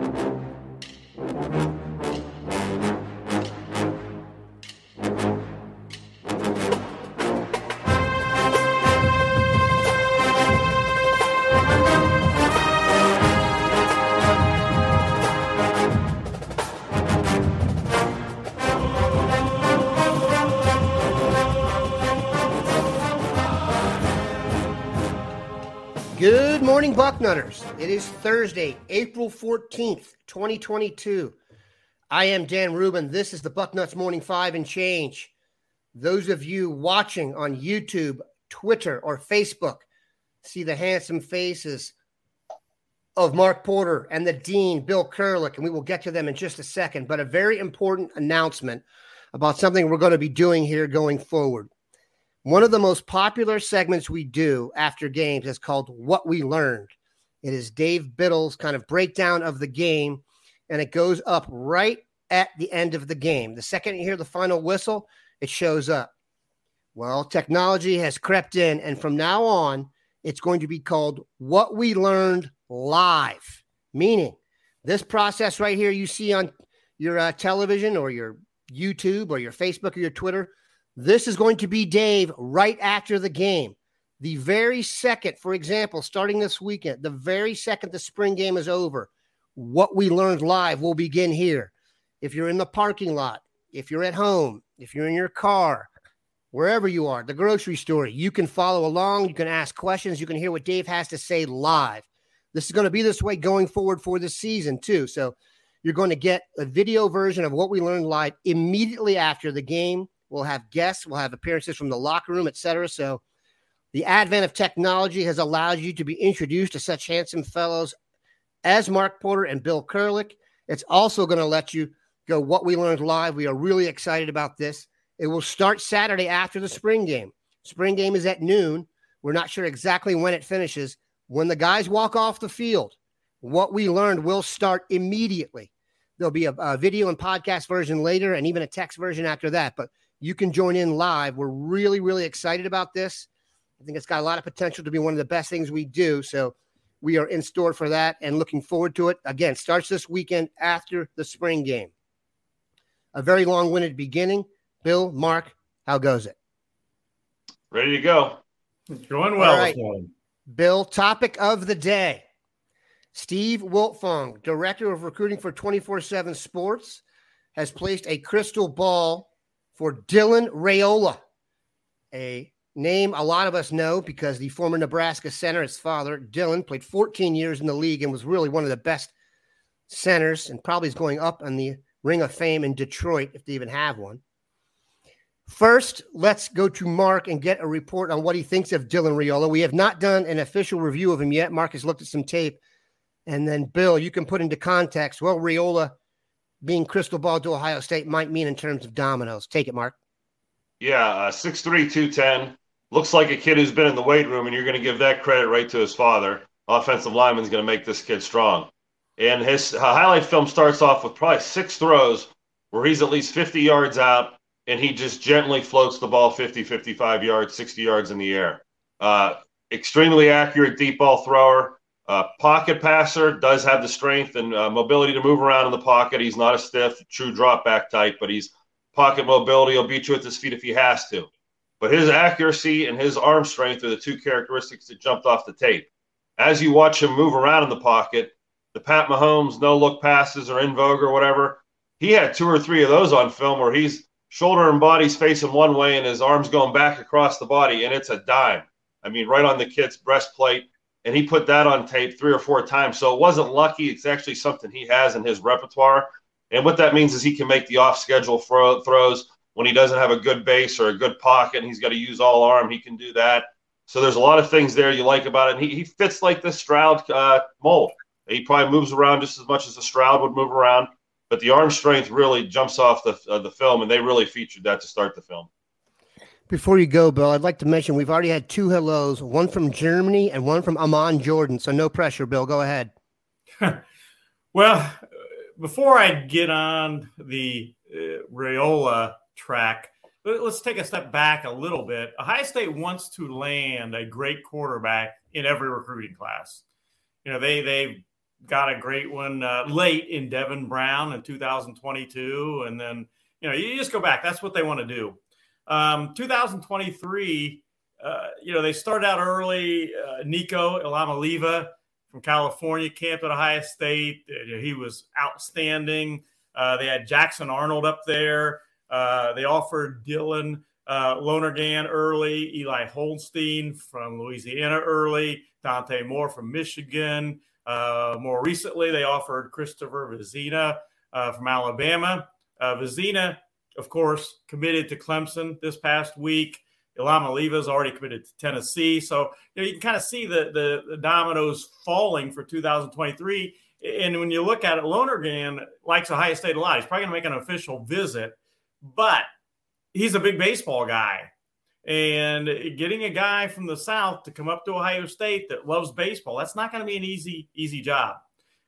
Thank you. Good morning, Bucknutters. It is Thursday, April 14th, 2022. I am Dan Rubin. This is the Bucknuts Morning Five and Change. Those of you watching on YouTube, Twitter, or Facebook see the handsome faces of Mark Porter and the Dean, Bill Kurelic, and we will get to them in just a second. But a very important announcement about something we're going to be doing here going forward. One of the most popular segments we do after games is called What We Learned. It is Dave Biddle's kind of breakdown of the game, and it goes up right at the end of the game. The second you hear the final whistle, it shows up. Well, technology has crept in, and from now on, it's going to be called What We Learned Live, meaning this process right here you see on your uh, television or your YouTube or your Facebook or your Twitter this is going to be Dave right after the game. The very second, for example, starting this weekend, the very second the spring game is over, what we learned live will begin here. If you're in the parking lot, if you're at home, if you're in your car, wherever you are, the grocery store, you can follow along. You can ask questions. You can hear what Dave has to say live. This is going to be this way going forward for the season, too. So you're going to get a video version of what we learned live immediately after the game. We'll have guests, we'll have appearances from the locker room, etc. So the advent of technology has allowed you to be introduced to such handsome fellows as Mark Porter and Bill Kurelic. It's also going to let you go what we learned live. We are really excited about this. It will start Saturday after the spring game. Spring game is at noon. We're not sure exactly when it finishes. When the guys walk off the field, what we learned will start immediately. There'll be a, a video and podcast version later and even a text version after that. But you can join in live. We're really, really excited about this. I think it's got a lot of potential to be one of the best things we do. So we are in store for that and looking forward to it. Again, starts this weekend after the spring game. A very long winded beginning. Bill, Mark, how goes it? Ready to go. It's going well. Right. Bill, topic of the day. Steve Wiltfong, Director of Recruiting for 24 7 Sports, has placed a crystal ball for Dylan Raiola, a name a lot of us know because the former Nebraska center, his father, Dylan, played 14 years in the league and was really one of the best centers and probably is going up on the Ring of Fame in Detroit if they even have one. First, let's go to Mark and get a report on what he thinks of Dylan Raiola. We have not done an official review of him yet. Mark has looked at some tape. And then, Bill, you can put into context. Well, Raiola being crystal ball to Ohio State might mean in terms of dominoes. Take it, Mark. Yeah, uh, 6'3, 210. Looks like a kid who's been in the weight room, and you're going to give that credit right to his father. Offensive lineman's going to make this kid strong. And his highlight film starts off with probably six throws where he's at least 50 yards out, and he just gently floats the ball 50, 55 yards, 60 yards in the air. Uh, extremely accurate deep ball thrower. Uh, pocket passer does have the strength and uh, mobility to move around in the pocket. He's not a stiff, true drop back type, but he's pocket mobility. He'll beat you with his feet if he has to. But his accuracy and his arm strength are the two characteristics that jumped off the tape. As you watch him move around in the pocket, the Pat Mahomes no look passes or in vogue or whatever, he had two or three of those on film where he's shoulder and body's facing one way and his arms going back across the body, and it's a dime. I mean, right on the kid's breastplate and he put that on tape three or four times. So it wasn't lucky. It's actually something he has in his repertoire. And what that means is he can make the off schedule throws when he doesn't have a good base or a good pocket and he's got to use all arm. He can do that. So there's a lot of things there you like about it. And he, he fits like the Stroud uh, mold. He probably moves around just as much as the Stroud would move around, but the arm strength really jumps off the uh, the film, and they really featured that to start the film. Before you go, Bill, I'd like to mention we've already had two hellos, one from Germany and one from Amman Jordan. So no pressure, Bill. Go ahead. well, before I get on the uh, Raiola track, let's take a step back a little bit. Ohio State wants to land a great quarterback in every recruiting class. You know, they they got a great one uh, late in Devin Brown in 2022, and then you know you just go back. That's what they want to do. Um, 2023, uh, you know, they started out early. Uh, Nico Iamaleava from California camped at Ohio State. He was outstanding. Uh, they had Jackson Arnold up there. Uh, they offered Dylan uh, Lonergan early, Eli Holstein from Louisiana early, Dante Moore from Michigan. Uh, more recently, they offered Christopher Vizzina uh, from Alabama. Uh, Vizzina, of course, committed to Clemson this past week. Iamaleava is already committed to Tennessee. So you, know, you can kind of see the, the, the dominoes falling for 2023. And when you look at it, Lonergan likes Ohio State a lot. He's probably going to make an official visit but he's a big baseball guy. And getting a guy from the South to come up to Ohio State that loves baseball, that's not going to be an easy, easy job.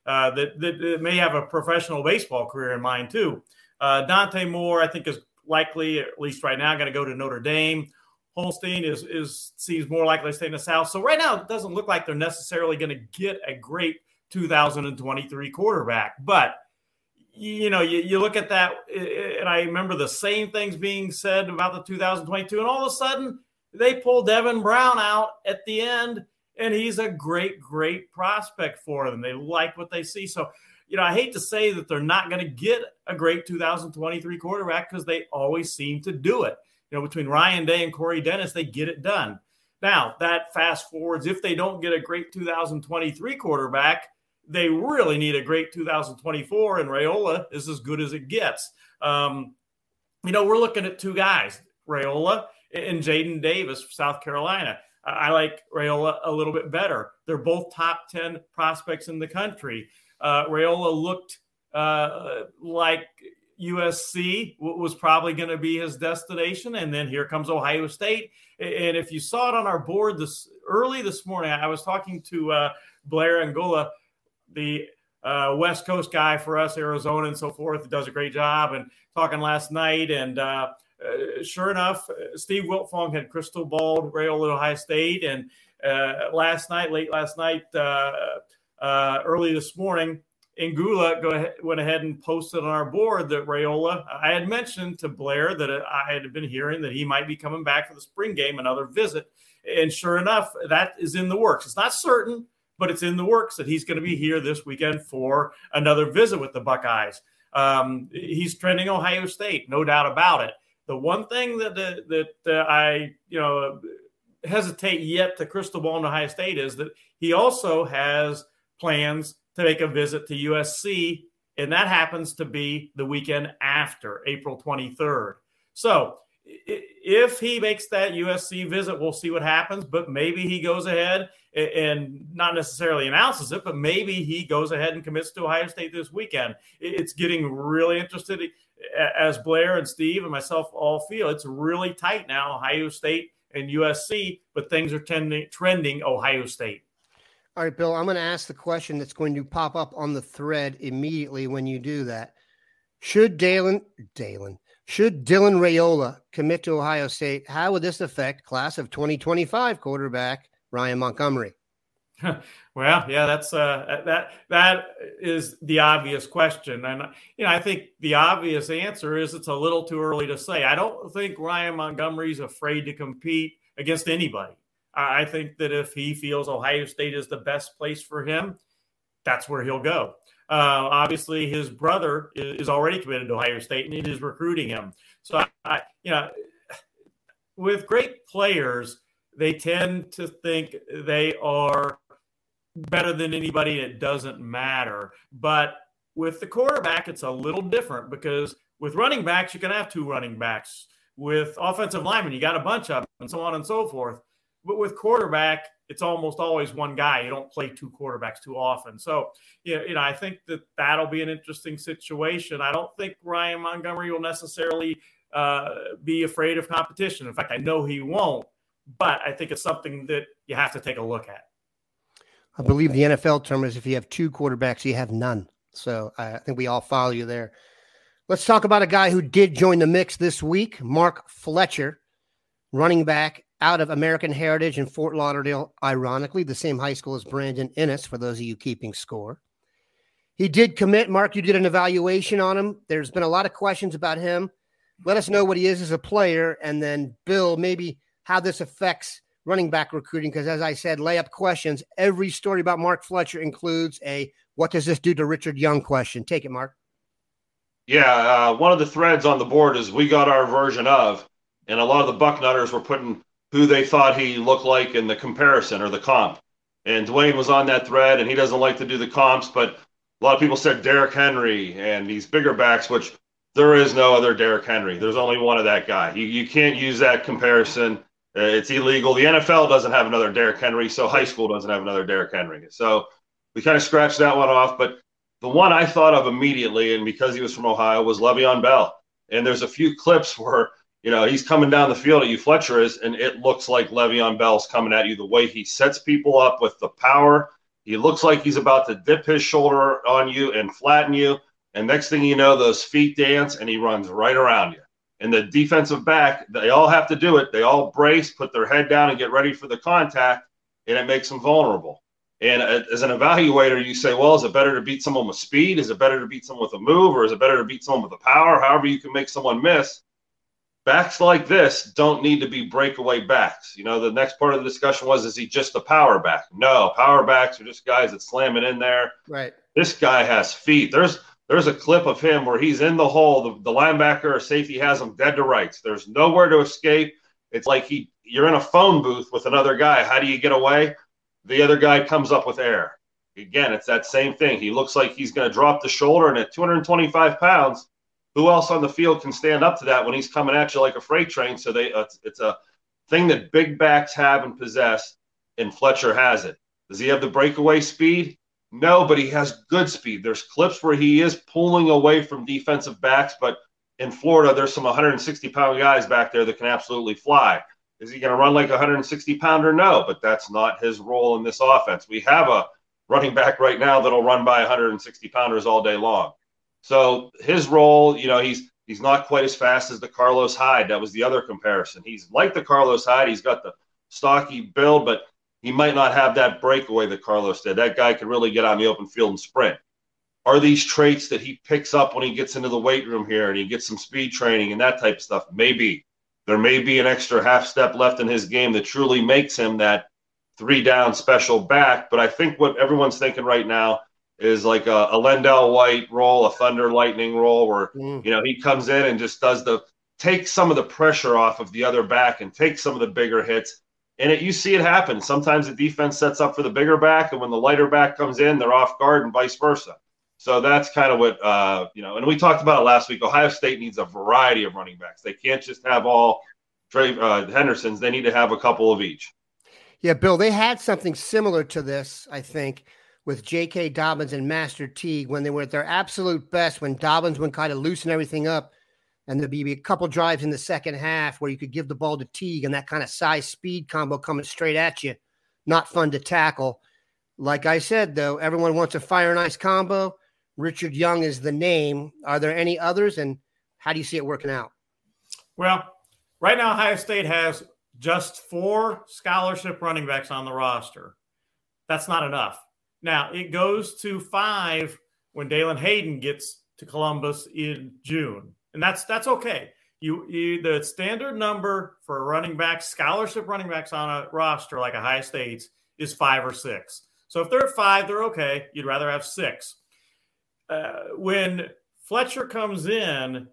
Uh, that, that, that, may have a professional baseball career in mind, too. Uh, Dante Moore, I think, is likely, at least right now, going to go to Notre Dame. Holstein is, is seems more likely to stay in the South. So right now, it doesn't look like they're necessarily going to get a great 2023 quarterback. But you know, you, you look at that, and I remember the same things being said about the 2022, and all of a sudden they pull Devin Brown out at the end, and he's a great, great prospect for them. They like what they see. So, you know, I hate to say that they're not going to get a great 2023 quarterback because they always seem to do it. You know, between Ryan Day and Corey Dennis, they get it done. Now, that fast forwards, if they don't get a great 2023 quarterback, they really need a great 2024, and Raiola is as good as it gets. Um, you know, we're looking at two guys, Raiola and Jaden Davis, South Carolina. I like Raiola a little bit better. They're both top 10 prospects in the country. Uh, Raiola looked uh, like USC was probably going to be his destination. And then here comes Ohio State. And if you saw it on our board this early this morning, I was talking to uh, Blair Angulo the uh, West Coast guy for us, Arizona and so forth, does a great job. And talking last night, and uh, uh, sure enough, Steve Wiltfong had crystal balled Raiola Ohio State. And uh, last night, late last night, uh, early this morning, Angulo go ahead, went ahead and posted on our board that Raiola, I had mentioned to Blair that I had been hearing that he might be coming back for the spring game, another visit. And sure enough, that is in the works. It's not certain, but it's in the works that he's going to be here this weekend for another visit with the Buckeyes. Um, he's trending Ohio State, no doubt about it. The one thing that that, that uh, I you know hesitate yet to crystal ball in Ohio State is that he also has plans to make a visit to USC, and that happens to be the weekend after April 23rd. So if he makes that USC visit, we'll see what happens. But maybe he goes ahead and not necessarily announces it, but maybe he goes ahead and commits to Ohio State this weekend. It's getting really interested as Blair and Steve and myself all feel. It's really tight now, Ohio State and USC, but things are tending, trending Ohio State. All right, Bill, I'm going to ask the question that's going to pop up on the thread immediately when you do that. Should Dalen, Dalen, should Dylan Raiola commit to Ohio State, how would this affect class of 2025 quarterback Ryan Montgomery? well, yeah, that's uh, that that is the obvious question, and you know, I think the obvious answer is it's a little too early to say. I don't think Ryan Montgomery's afraid to compete against anybody. I think that if he feels Ohio State is the best place for him, that's where he'll go. Uh, obviously, his brother is, already committed to Ohio State and he is recruiting him. So, I, I, you know, with great players, they tend to think they are better than anybody. It doesn't matter. But with the quarterback, it's a little different because with running backs, you can have two running backs. With offensive linemen, you got a bunch of them, and so on and so forth. But with quarterback, it's almost always one guy. You don't play two quarterbacks too often. So, you know, I think that that'll be an interesting situation. I don't think Ryan Montgomery will necessarily uh, be afraid of competition. In fact, I know he won't, but I think it's something that you have to take a look at. I believe the NFL term is if you have two quarterbacks, you have none. So I think we all follow you there. Let's talk about a guy who did join the mix this week, Mark Fletcher, running back out of American Heritage in Fort Lauderdale, ironically, the same high school as Brandon Inniss, for those of you keeping score. He did commit. Mark, you did an evaluation on him. There's been a lot of questions about him. Let us know what he is as a player. And then, Bill, maybe how this affects running back recruiting. Because as I said, layup questions. Every story about Mark Fletcher includes a what does this do to Richard Young question. Take it, Mark. Yeah, uh, one of the threads on the board is we got our version of, and a lot of the Bucknutters were putting who they thought he looked like in the comparison or the comp. And Dwayne was on that thread, and he doesn't like to do the comps, but a lot of people said Derrick Henry and these bigger backs, which there is no other Derrick Henry. There's only one of that guy. You, you can't use that comparison. Uh, it's illegal. The NFL doesn't have another Derrick Henry, so high school doesn't have another Derrick Henry. So we kind of scratched that one off. But the one I thought of immediately, and because he was from Ohio, was Le'Veon Bell. And there's a few clips where you know, he's coming down the field at you, Fletcher is, and it looks like Le'Veon Bell's coming at you. The way he sets people up with the power, he looks like he's about to dip his shoulder on you and flatten you. And next thing you know, those feet dance and he runs right around you. And the defensive back, they all have to do it. They all brace, put their head down, and get ready for the contact, and it makes them vulnerable. And as an evaluator, you say, well, is it better to beat someone with speed? Is it better to beat someone with a move? Or is it better to beat someone with the power? However, you can make someone miss backs like this don't need to be breakaway backs. You know, the next part of the discussion was, is he just a power back? No, power backs are just guys that slam it in there. Right. This guy has feet. There's there's a clip of him where he's in the hole. The, the linebacker or safety has him dead to rights. There's nowhere to escape. It's like he you're in a phone booth with another guy. How do you get away? The other guy comes up with air. Again, it's that same thing. He looks like he's going to drop the shoulder, and at 225 pounds, who else on the field can stand up to that when he's coming at you like a freight train? So they uh, it's a thing that big backs have and possess, and Fletcher has it. Does he have the breakaway speed? No, but he has good speed. There's clips where he is pulling away from defensive backs, but in Florida, there's some 160 pound guys back there that can absolutely fly. Is he going to run like a 160 pounder? No, but that's not his role in this offense. We have a running back right now that'll run by 160 pounders all day long. So his role, you know, he's he's not quite as fast as the Carlos Hyde. That was the other comparison. He's like the Carlos Hyde. He's got the stocky build, but he might not have that breakaway that Carlos did. That guy could really get on the open field and sprint. Are these traits that he picks up when he gets into the weight room here and he gets some speed training and that type of stuff? Maybe. There may be an extra half step left in his game that truly makes him that three down special back. But I think what everyone's thinking right now is like a, a LenDale White role, a Thunder Lightning role, where mm. you know he comes in and just does the take some of the pressure off of the other back and take some of the bigger hits. And it, you see it happen. Sometimes the defense sets up for the bigger back, and when the lighter back comes in, they're off guard, and vice versa. So that's kind of what uh, you know. And we talked about it last week. Ohio State needs a variety of running backs. They can't just have all Trey uh, Hendersons. They need to have a couple of each. Yeah, Bill. They had something similar to this, I think with J.K. Dobbins and Master Teague when they were at their absolute best, when Dobbins would kind of loosen everything up, and there'd be a couple drives in the second half where you could give the ball to Teague and that kind of size speed combo coming straight at you. Not fun to tackle. Like I said, though, everyone wants a fire and ice combo. Richard Young is the name. Are there any others, and how do you see it working out? Well, right now, Ohio State has just four scholarship running backs on the roster. That's not enough. Now it goes to five when Dallan Hayden gets to Columbus in June, and that's that's okay. You, you the standard number for running backs, scholarship running backs on a roster like Ohio State's is five or six. So if they're at five, they're okay. You'd rather have six. Uh, when Fletcher comes in,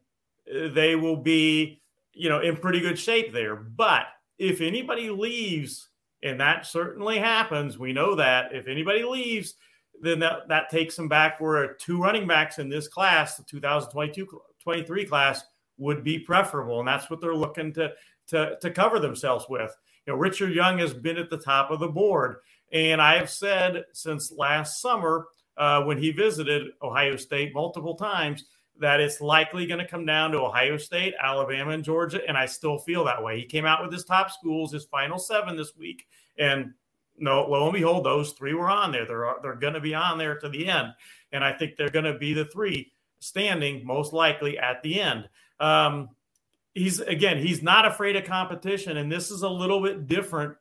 they will be, you know, in pretty good shape there. But if anybody leaves and that certainly happens. We know that if anybody leaves, then that, that takes them back where two running backs in this class, the 2022 23 class, would be preferable. And that's what they're looking to, to, to cover themselves with. You know, Richard Young has been at the top of the board. And I have said since last summer uh, when he visited Ohio State multiple times that it's likely going to come down to Ohio State, Alabama, and Georgia. And I still feel that way. He came out with his top schools, his final seven this week. And no, lo and behold, those three were on there. They're, they're going to be on there to the end. And I think they're going to be the three standing most likely at the end. Um, he's again, he's not afraid of competition, and this is a little bit different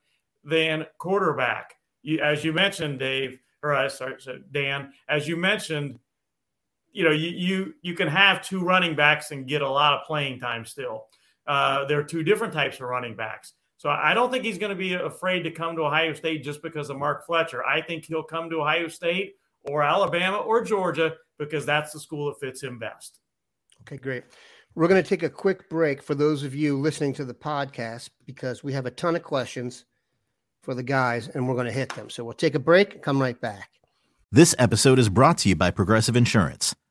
than quarterback. As you mentioned, Dave, or uh, sorry, Dan, as you mentioned, you know, you you you can have two running backs and get a lot of playing time still. Uh, there are two different types of running backs. So I don't think he's going to be afraid to come to Ohio State just because of Mark Fletcher. I think he'll come to Ohio State or Alabama or Georgia because that's the school that fits him best. Okay, great. We're going to take a quick break for those of you listening to the podcast because we have a ton of questions for the guys and we're going to hit them. So we'll take a break come right back. This episode is brought to you by Progressive Insurance.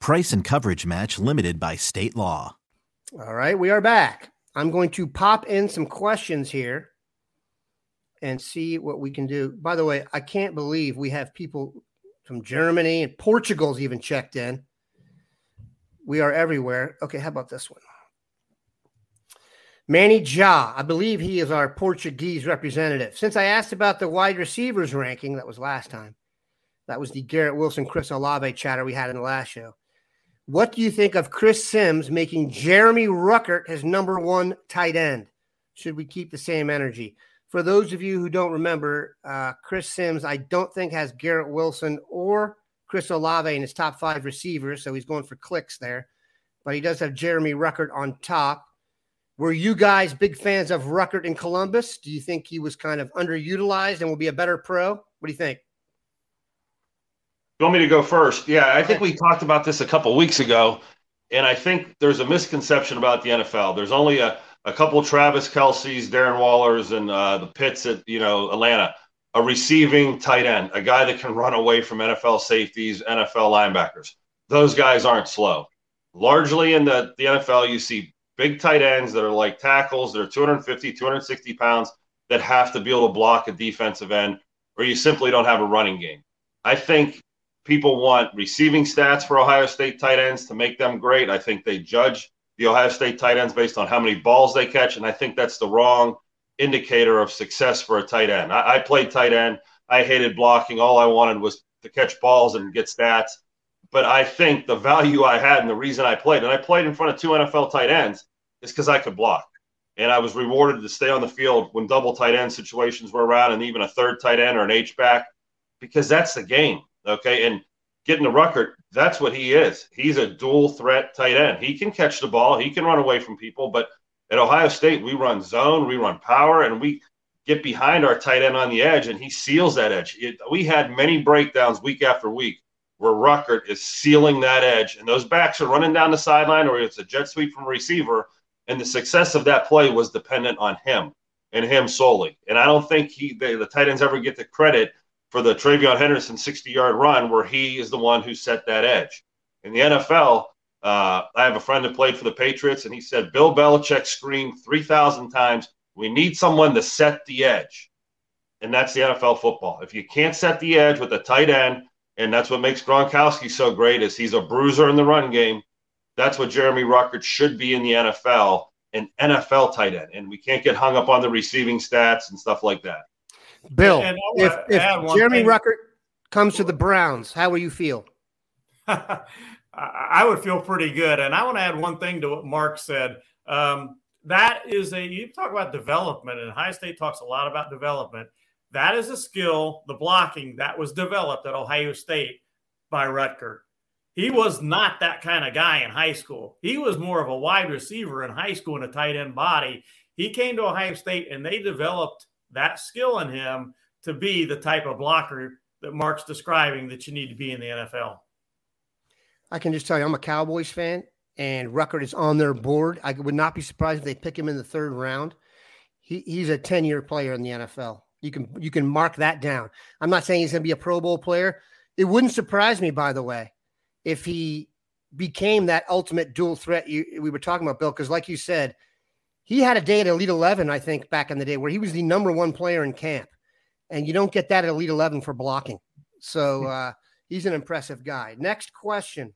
Price and coverage match limited by state law. All right, we are back. I'm going to pop in some questions here and see what we can do. By the way, I can't believe we have people from Germany and Portugal's even checked in. We are everywhere. Okay, how about this one? Manny Ja, I believe he is our Portuguese representative. Since I asked about the wide receivers ranking, that was last time. That was the Garrett Wilson, Chris Olave chatter we had in the last show. What do you think of Chris Sims making Jeremy Ruckert his number one tight end? Should we keep the same energy? For those of you who don't remember, uh, Chris Sims, I don't think has Garrett Wilson or Chris Olave in his top five receivers, so he's going for clicks there. But he does have Jeremy Ruckert on top. Were you guys big fans of Ruckert in Columbus? Do you think he was kind of underutilized and will be a better pro? What do you think? You want me to go first? Yeah, I think we talked about this a couple weeks ago, and I think there's a misconception about the NFL. There's only a a couple Travis Kelce's, Darren Waller's, and uh, the Pitts at you know Atlanta. A receiving tight end, a guy that can run away from NFL safeties, NFL linebackers. Those guys aren't slow. Largely in the, the NFL, you see big tight ends that are like tackles, that are 250, 260 pounds, that have to be able to block a defensive end, or you simply don't have a running game. I think people want receiving stats for Ohio State tight ends to make them great. I think they judge the Ohio State tight ends based on how many balls they catch, and I think that's the wrong indicator of success for a tight end. I, I played tight end. I hated blocking. All I wanted was to catch balls and get stats. But I think the value I had and the reason I played, and I played in front of two NFL tight ends, is because I could block. And I was rewarded to stay on the field when double tight end situations were around and even a third tight end or an H back because that's the game. Okay. And getting the Ruckert, that's what he is. He's a dual threat tight end. He can catch the ball, he can run away from people, but at Ohio State, we run zone, we run power, and we get behind our tight end on the edge, and he seals that edge. It, we had many breakdowns week after week where Ruckert is sealing that edge, and those backs are running down the sideline, or it's a jet sweep from a receiver, and the success of that play was dependent on him and him solely. And I don't think he the, the tight ends ever get the credit for the TreVeyon Henderson 60 yard run where he is the one who set that edge. In the NFL, uh, I have a friend that played for the Patriots, and he said Bill Belichick screamed 3,000 times, We need someone to set the edge. And that's the NFL football. If you can't set the edge with a tight end, and that's what makes Gronkowski so great is he's a bruiser in the run game. That's what Jeremy Ruckert should be in the NFL, an NFL tight end. And we can't get hung up on the receiving stats and stuff like that. Bill, if, if Jeremy thing. Ruckert comes to the Browns, how will you feel? I would feel pretty good. And I want to add one thing to what Mark said. Um, that is a, you talk about development, and Ohio State talks a lot about development. That is a skill, the blocking that was developed at Ohio State by Ruckert. He was not that kind of guy in high school. He was more of a wide receiver in high school in a tight end body. He came to Ohio State and they developed that skill in him to be the type of blocker that Mark's describing that you need to be in the NFL. I can just tell you, I'm a Cowboys fan, and Ruckert is on their board. I would not be surprised if they pick him in the third round. He, he's a 10 year player in the NFL. You can you can mark that down. I'm not saying he's going to be a Pro Bowl player. It wouldn't surprise me, by the way, if he became that ultimate dual threat you, we were talking about, Bill. Because, like you said, he had a day at Elite 11, I think, back in the day where he was the number one player in camp, and you don't get that at Elite 11 for blocking. So hmm. uh, he's an impressive guy. Next question,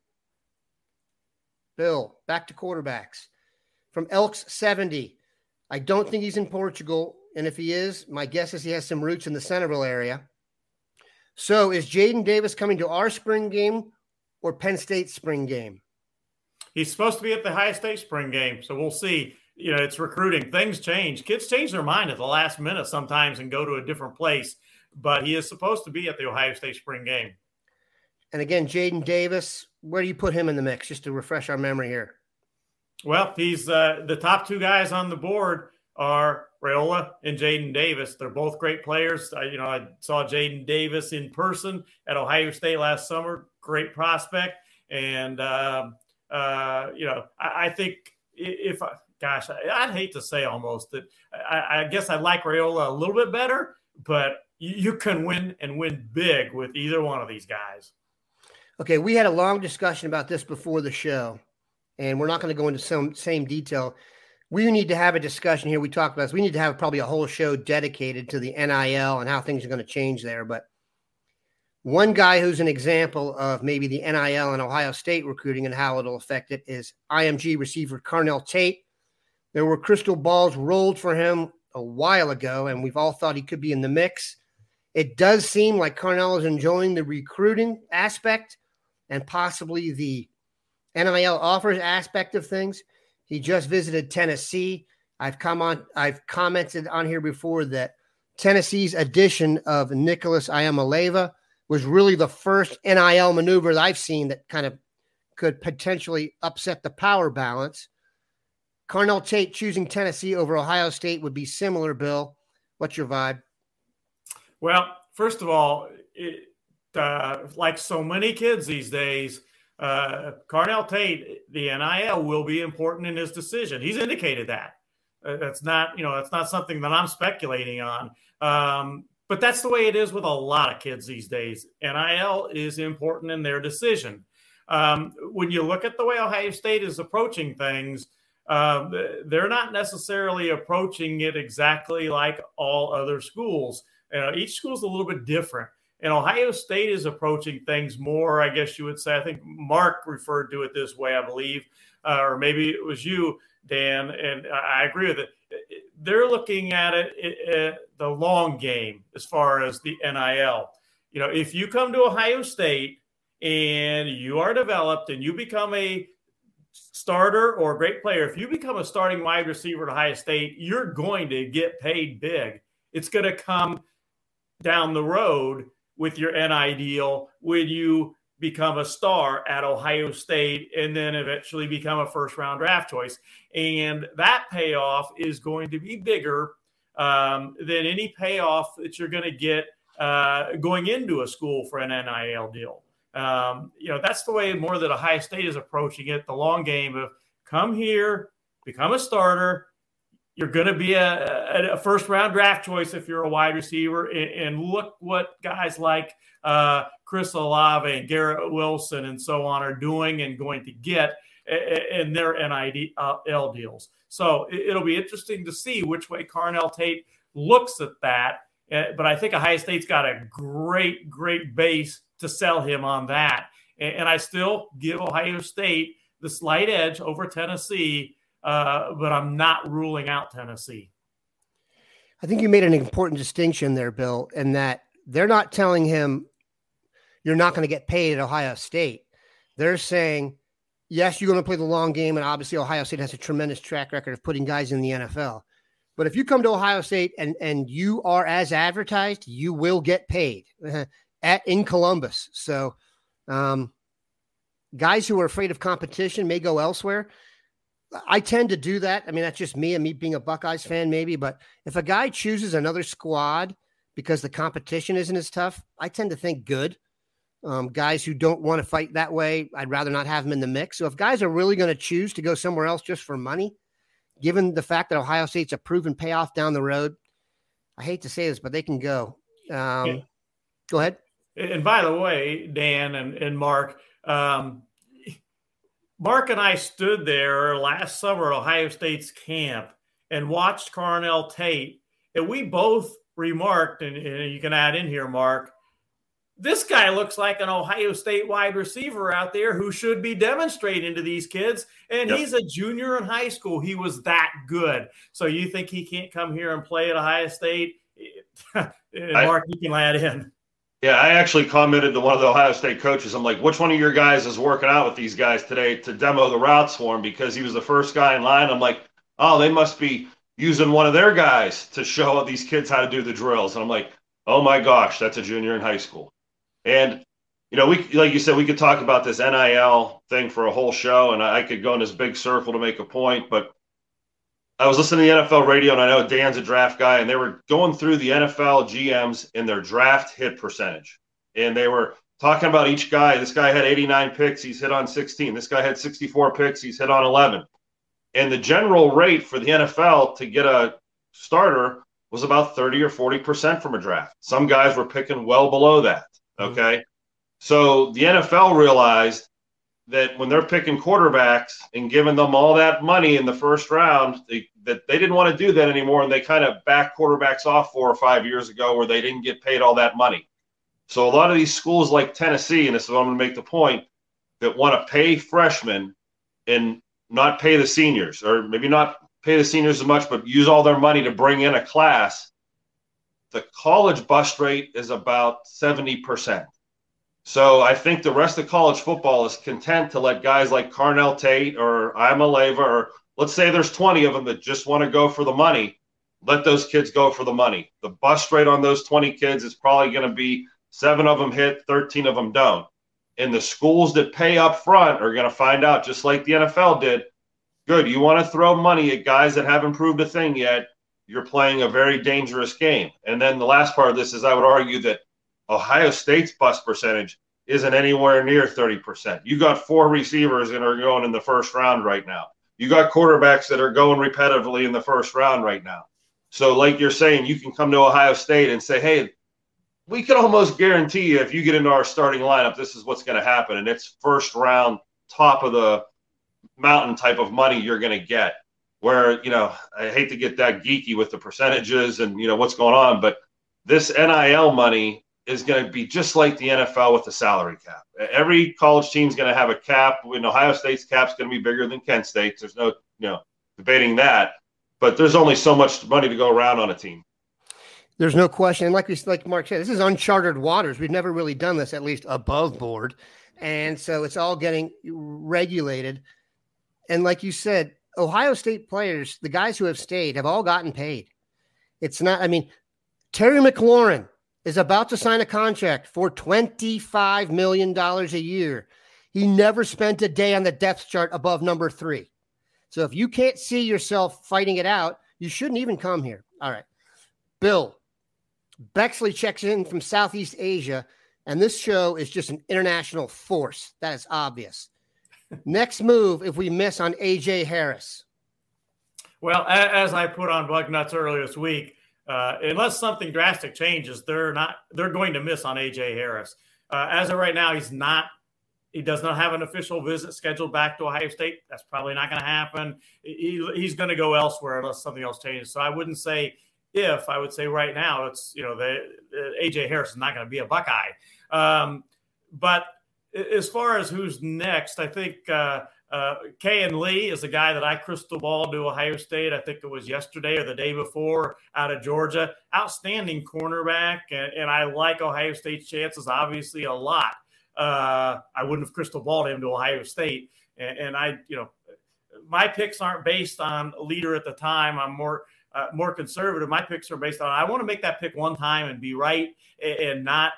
Bill. Back to quarterbacks from Elks 70. I don't think he's in Portugal. And if he is, my guess is he has some roots in the Centerville area. So is Jaden Davis coming to our spring game or Penn State spring game? He's supposed to be at the High State spring game. So we'll see. You know, it's recruiting. Things change. Kids change their mind at the last minute sometimes and go to a different place. But he is supposed to be at the Ohio State spring game. And again, Jaden Davis, where do you put him in the mix, just to refresh our memory here? Well, he's uh, the top two guys on the board are Raiola and Jaden Davis. They're both great players. I, you know, I saw Jaden Davis in person at Ohio State last summer. Great prospect, and um, uh, you know, I, I, think if I, gosh, I, would hate to say almost that. I, I, guess I like Raiola a little bit better, but you, you can win and win big with either one of these guys. Okay, we had a long discussion about this before the show, and we're not going to go into some same detail we need to have a discussion here. We talked about this. We need to have probably a whole show dedicated to the NIL and how things are going to change there. But one guy who's an example of maybe the NIL and Ohio State recruiting and how it'll affect it is IMG receiver Carnell Tate. There were crystal balls rolled for him a while ago, and we've all thought he could be in the mix. It does seem like Carnell is enjoying the recruiting aspect and possibly the NIL offers aspect of things. He just visited Tennessee. I've come on. I've commented on here before that Tennessee's addition of Nicholas Iamaleava was really the first NIL maneuver that I've seen that kind of could potentially upset the power balance. Carnell Tate choosing Tennessee over Ohio State would be similar. Bill, what's your vibe? Well, first of all, it, uh, like so many kids these days, uh, Carnell Tate, the NIL will be important in his decision. He's indicated that. Uh, that's not, you know, that's not something that I'm speculating on. Um, but that's the way it is with a lot of kids these days. NIL is important in their decision. Um, when you look at the way Ohio State is approaching things, um, they're not necessarily approaching it exactly like all other schools. Uh, each school is a little bit different. And Ohio State is approaching things more, I guess you would say. I think Mark referred to it this way, I believe, uh, or maybe it was you, Dan, and I agree with it. They're looking at it, the long game as far as the NIL. You know, if you come to Ohio State and you are developed and you become a starter or a great player, if you become a starting wide receiver at Ohio State, you're going to get paid big. It's going to come down the road with your NI deal when you become a star at Ohio State and then eventually become a first round draft choice. And that payoff is going to be bigger um, than any payoff that you're going to get uh, going into a school for an NIL deal. Um, you know, that's the way more that Ohio State is approaching it the long game of come here, become a starter, you're going to be a, a, first round draft choice if you're a wide receiver. And, and look what guys like uh, Chris Olave and Garrett Wilson and so on are doing and going to get in their NIL deals. So it'll be interesting to see which way Carnell Tate looks at that. Uh, but I think Ohio State's got a great, great base to sell him on that. And I still give Ohio State the slight edge over Tennessee uh, but I'm not ruling out Tennessee. I think you made an important distinction there, Bill, in that they're not telling him you're not going to get paid at Ohio State. They're saying, yes, you're going to play the long game. And obviously, Ohio State has a tremendous track record of putting guys in the NFL. But if you come to Ohio State and, and you are as advertised, you will get paid at in Columbus. So, um, guys who are afraid of competition may go elsewhere. I tend to do that. I mean, that's just me and me being a Buckeyes fan, maybe. But if a guy chooses another squad because the competition isn't as tough. I tend to think good. Um, guys who don't want to fight that way, I'd rather not have them in the mix. So if guys are really going to choose to go somewhere else just for money, given the fact that Ohio State's a proven payoff down the road, I hate to say this, but they can go. Um, yeah. Go ahead. And by the way, Dan and, and Mark, um, Mark and I stood there last summer at Ohio State's camp and watched Carnell Tate, and we both remarked, and, and you can add in here, Mark, this guy looks like an Ohio State wide receiver out there who should be demonstrating to these kids. And yep. he's a junior in high school. He was that good. So you think he can't come here and play at Ohio State? Eh, Mark, you can add in. Yeah, I actually commented to one of the Ohio State coaches. I'm like, which one of your guys is working out with these guys today to demo the routes for him? Because he was the first guy in line. I'm like, oh, they must be using one of their guys to show these kids how to do the drills. And I'm like, oh my gosh, that's a junior in high school. And you know, we like you said, we could talk about this NIL thing for a whole show, and I could go in this big circle to make a point. But I was listening to the NFL radio, and I know Dan's a draft guy, and they were going through the NFL GMs in their draft hit percentage, and they were talking about each guy. This guy had 89 picks, he's hit on 16. This guy had 64 picks, he's hit on 11. And the general rate for the NFL to get a starter was about 30 or 40 percent from a draft. Some guys were picking well below that. Mm-hmm. Okay. So the NFL realized that when they're picking quarterbacks and giving them all that money in the first round, they, that they didn't want to do that anymore. And they kind of backed quarterbacks off four or five years ago where they didn't get paid all that money. So a lot of these schools like Tennessee, and this is what I'm going to make the point, that want to pay freshmen and not pay the seniors, or maybe not pay the seniors as much, but use all their money to bring in a class the college bust rate is about 70%. So I think the rest of college football is content to let guys like Carnell Tate or Iamaleava, or let's say there's 20 of them that just want to go for the money. Let those kids go for the money. The bust rate on those 20 kids is probably going to be seven of them hit, 13 of them don't. And the schools that pay up front are going to find out, just like the NFL did. Good. You want to throw money at guys that haven't proved a thing yet you're playing a very dangerous game. And then the last part of this is I would argue that Ohio State's bust percentage isn't anywhere near 30%. You got four receivers that are going in the first round right now. You got quarterbacks that are going repetitively in the first round right now. So, like you're saying, you can come to Ohio State and say, hey, we can almost guarantee you if you get into our starting lineup, this is what's going to happen. And it's first round, top of the mountain type of money you're going to get where you know I hate to get that geeky with the percentages and you know what's going on, but this NIL money is going to be just like the NFL with the salary cap. Every college team is going to have a cap. When Ohio State's cap is going to be bigger than Kent State's. There's no you know debating that, but there's only so much money to go around on a team. There's no question. And like we, like Mark said, this is uncharted waters. We've never really done this, at least above board, and so it's all getting regulated. And like you said, Ohio State players, the guys who have stayed, have all gotten paid. It's not, I mean, Terry McLaurin is about to sign a contract for $25 million a year. He never spent a day on the depth chart above number three. So if you can't see yourself fighting it out, you shouldn't even come here. All right. Bill, Bexley checks in from Southeast Asia, and this show is just an international force. That is obvious. Next move if we miss on AJ Harris. Well, as I put on Bucknuts earlier this week, uh, unless something drastic changes, they're not they're going to miss on AJ Harris. Uh, as of right now, he's not. He does not have an official visit scheduled back to Ohio State. That's probably not going to happen. He, he's going to go elsewhere unless something else changes. So I wouldn't say if. I would say right now it's you know the, the AJ Harris is not going to be a Buckeye. Um, but as far as who's next, I think uh, uh, Kayin Lee is a guy that I crystal balled to Ohio State. I think it was yesterday or the day before out of Georgia. Outstanding cornerback, and, and I like Ohio State's chances obviously a lot. Uh, I wouldn't have crystal balled him to Ohio State, and, and, I, you know, my picks aren't based on leader at the time. I'm more. Uh, more conservative. My picks are based on I want to make that pick one time and be right and, and not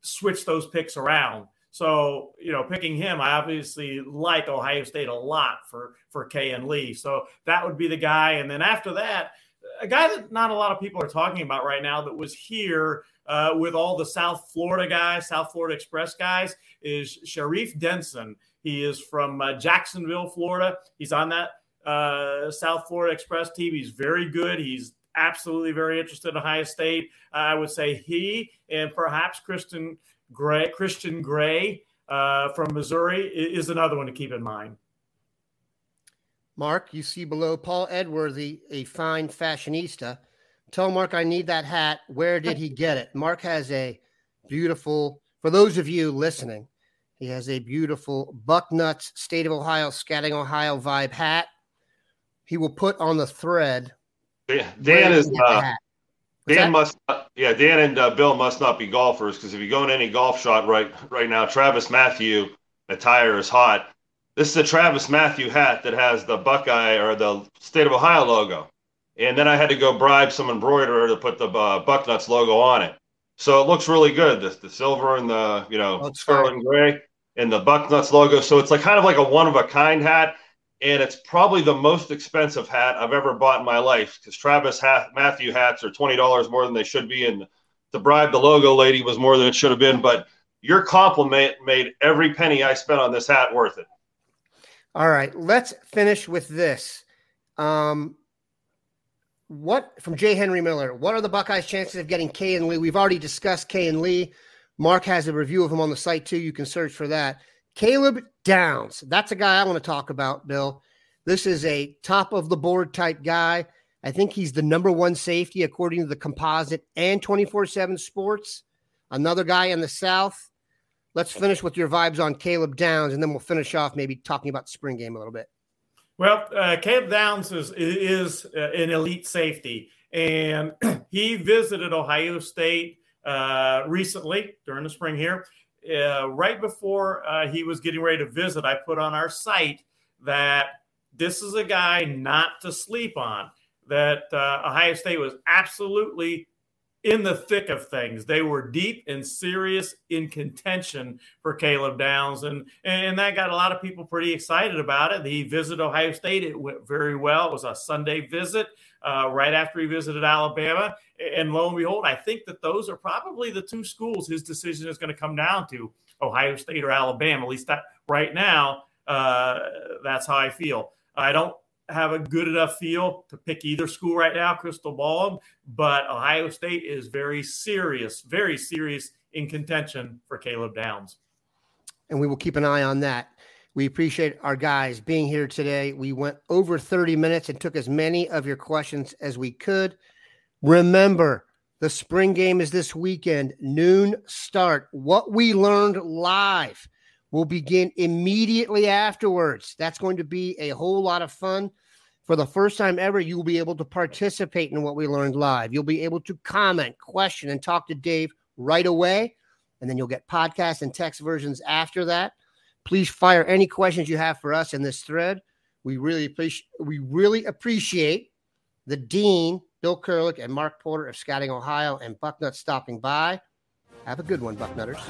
switch those picks around. So, you know, picking him, I obviously like Ohio State a lot for for Kayin Lee. So that would be the guy. And then after that, a guy that not a lot of people are talking about right now that was here uh, with all the South Florida guys, South Florida Express guys, is Sharif Denson. He is from uh, Jacksonville, Florida. He's on that uh, South Florida Express team. He's very good. He's absolutely very interested in Ohio State. I would say he and perhaps Christian Gray, Christian Gray uh, from Missouri is another one to keep in mind. Mark, you see below Paul Edworthy, a fine fashionista. Tell Mark I need that hat. Where did he get it? Mark has a beautiful, for those of you listening, he has a beautiful Bucknuts State of Ohio, Scouting, Ohio vibe hat. He will put on the thread. Dan is uh, Dan that? must yeah Dan and uh, Bill must not be golfers because if you go in any golf shot right right now, Travis Mathew attire is hot. This is a Travis Mathew hat that has the Buckeye or the State of Ohio logo, and then I had to go bribe some embroiderer to put the uh, Bucknuts logo on it. So it looks really good. The, the silver and the you know sterling gray and the Bucknuts logo. So it's like kind of like a one of a kind hat and it's probably the most expensive hat I've ever bought in my life because Travis hat, Mathew hats are twenty dollars more than they should be, and to bribe the logo lady was more than it should have been. But your compliment made every penny I spent on this hat worth it. All right, let's finish with this. Um, what from J. Henry Miller? What are the Buckeyes' chances of getting Kayin Lee? We've already discussed Kayin Lee. Mark has a review of him on the site too. You can search for that. Caleb Downs. That's a guy I want to talk about, Bill. This is a top of the board type guy. I think he's the number one safety according to the composite and 24 7 sports. Another guy in the South. Let's finish with your vibes on Caleb Downs, and then we'll finish off maybe talking about the spring game a little bit. Well, uh, Caleb Downs is, is uh, an elite safety, and he visited Ohio State uh, recently during the spring here uh, right before uh, he was getting ready to visit, I put on our site that this is a guy not to sleep on. That uh, Ohio State was absolutely in the thick of things. They were deep and serious in contention for Caleb Downs, and and that got a lot of people pretty excited about it. He visited Ohio State; it went very well. It was a Sunday visit uh, right after he visited Alabama, and lo and behold, I think that those are probably the two schools his decision is going to come down to: Ohio State or Alabama. At least that right now, uh, that's how I feel. I don't have a good enough feel to pick either school right now, crystal ball but Ohio State is very serious, very serious in contention for Caleb Downs. And we will keep an eye on that. We appreciate our guys being here today. We went over 30 minutes and took as many of your questions as we could. Remember, the spring game is this weekend, noon start. What we learned live will begin immediately afterwards. That's going to be a whole lot of fun. For the first time ever, you will be able to participate in what we learned live. You'll be able to comment, question, and talk to Dave right away. And then you'll get podcast and text versions after that. Please fire any questions you have for us in this thread. We really appreciate we really appreciate the dean, Bill Kurelic, and Mark Porter of Scouting, Ohio, and Bucknut stopping by. Have a good one, Bucknutters.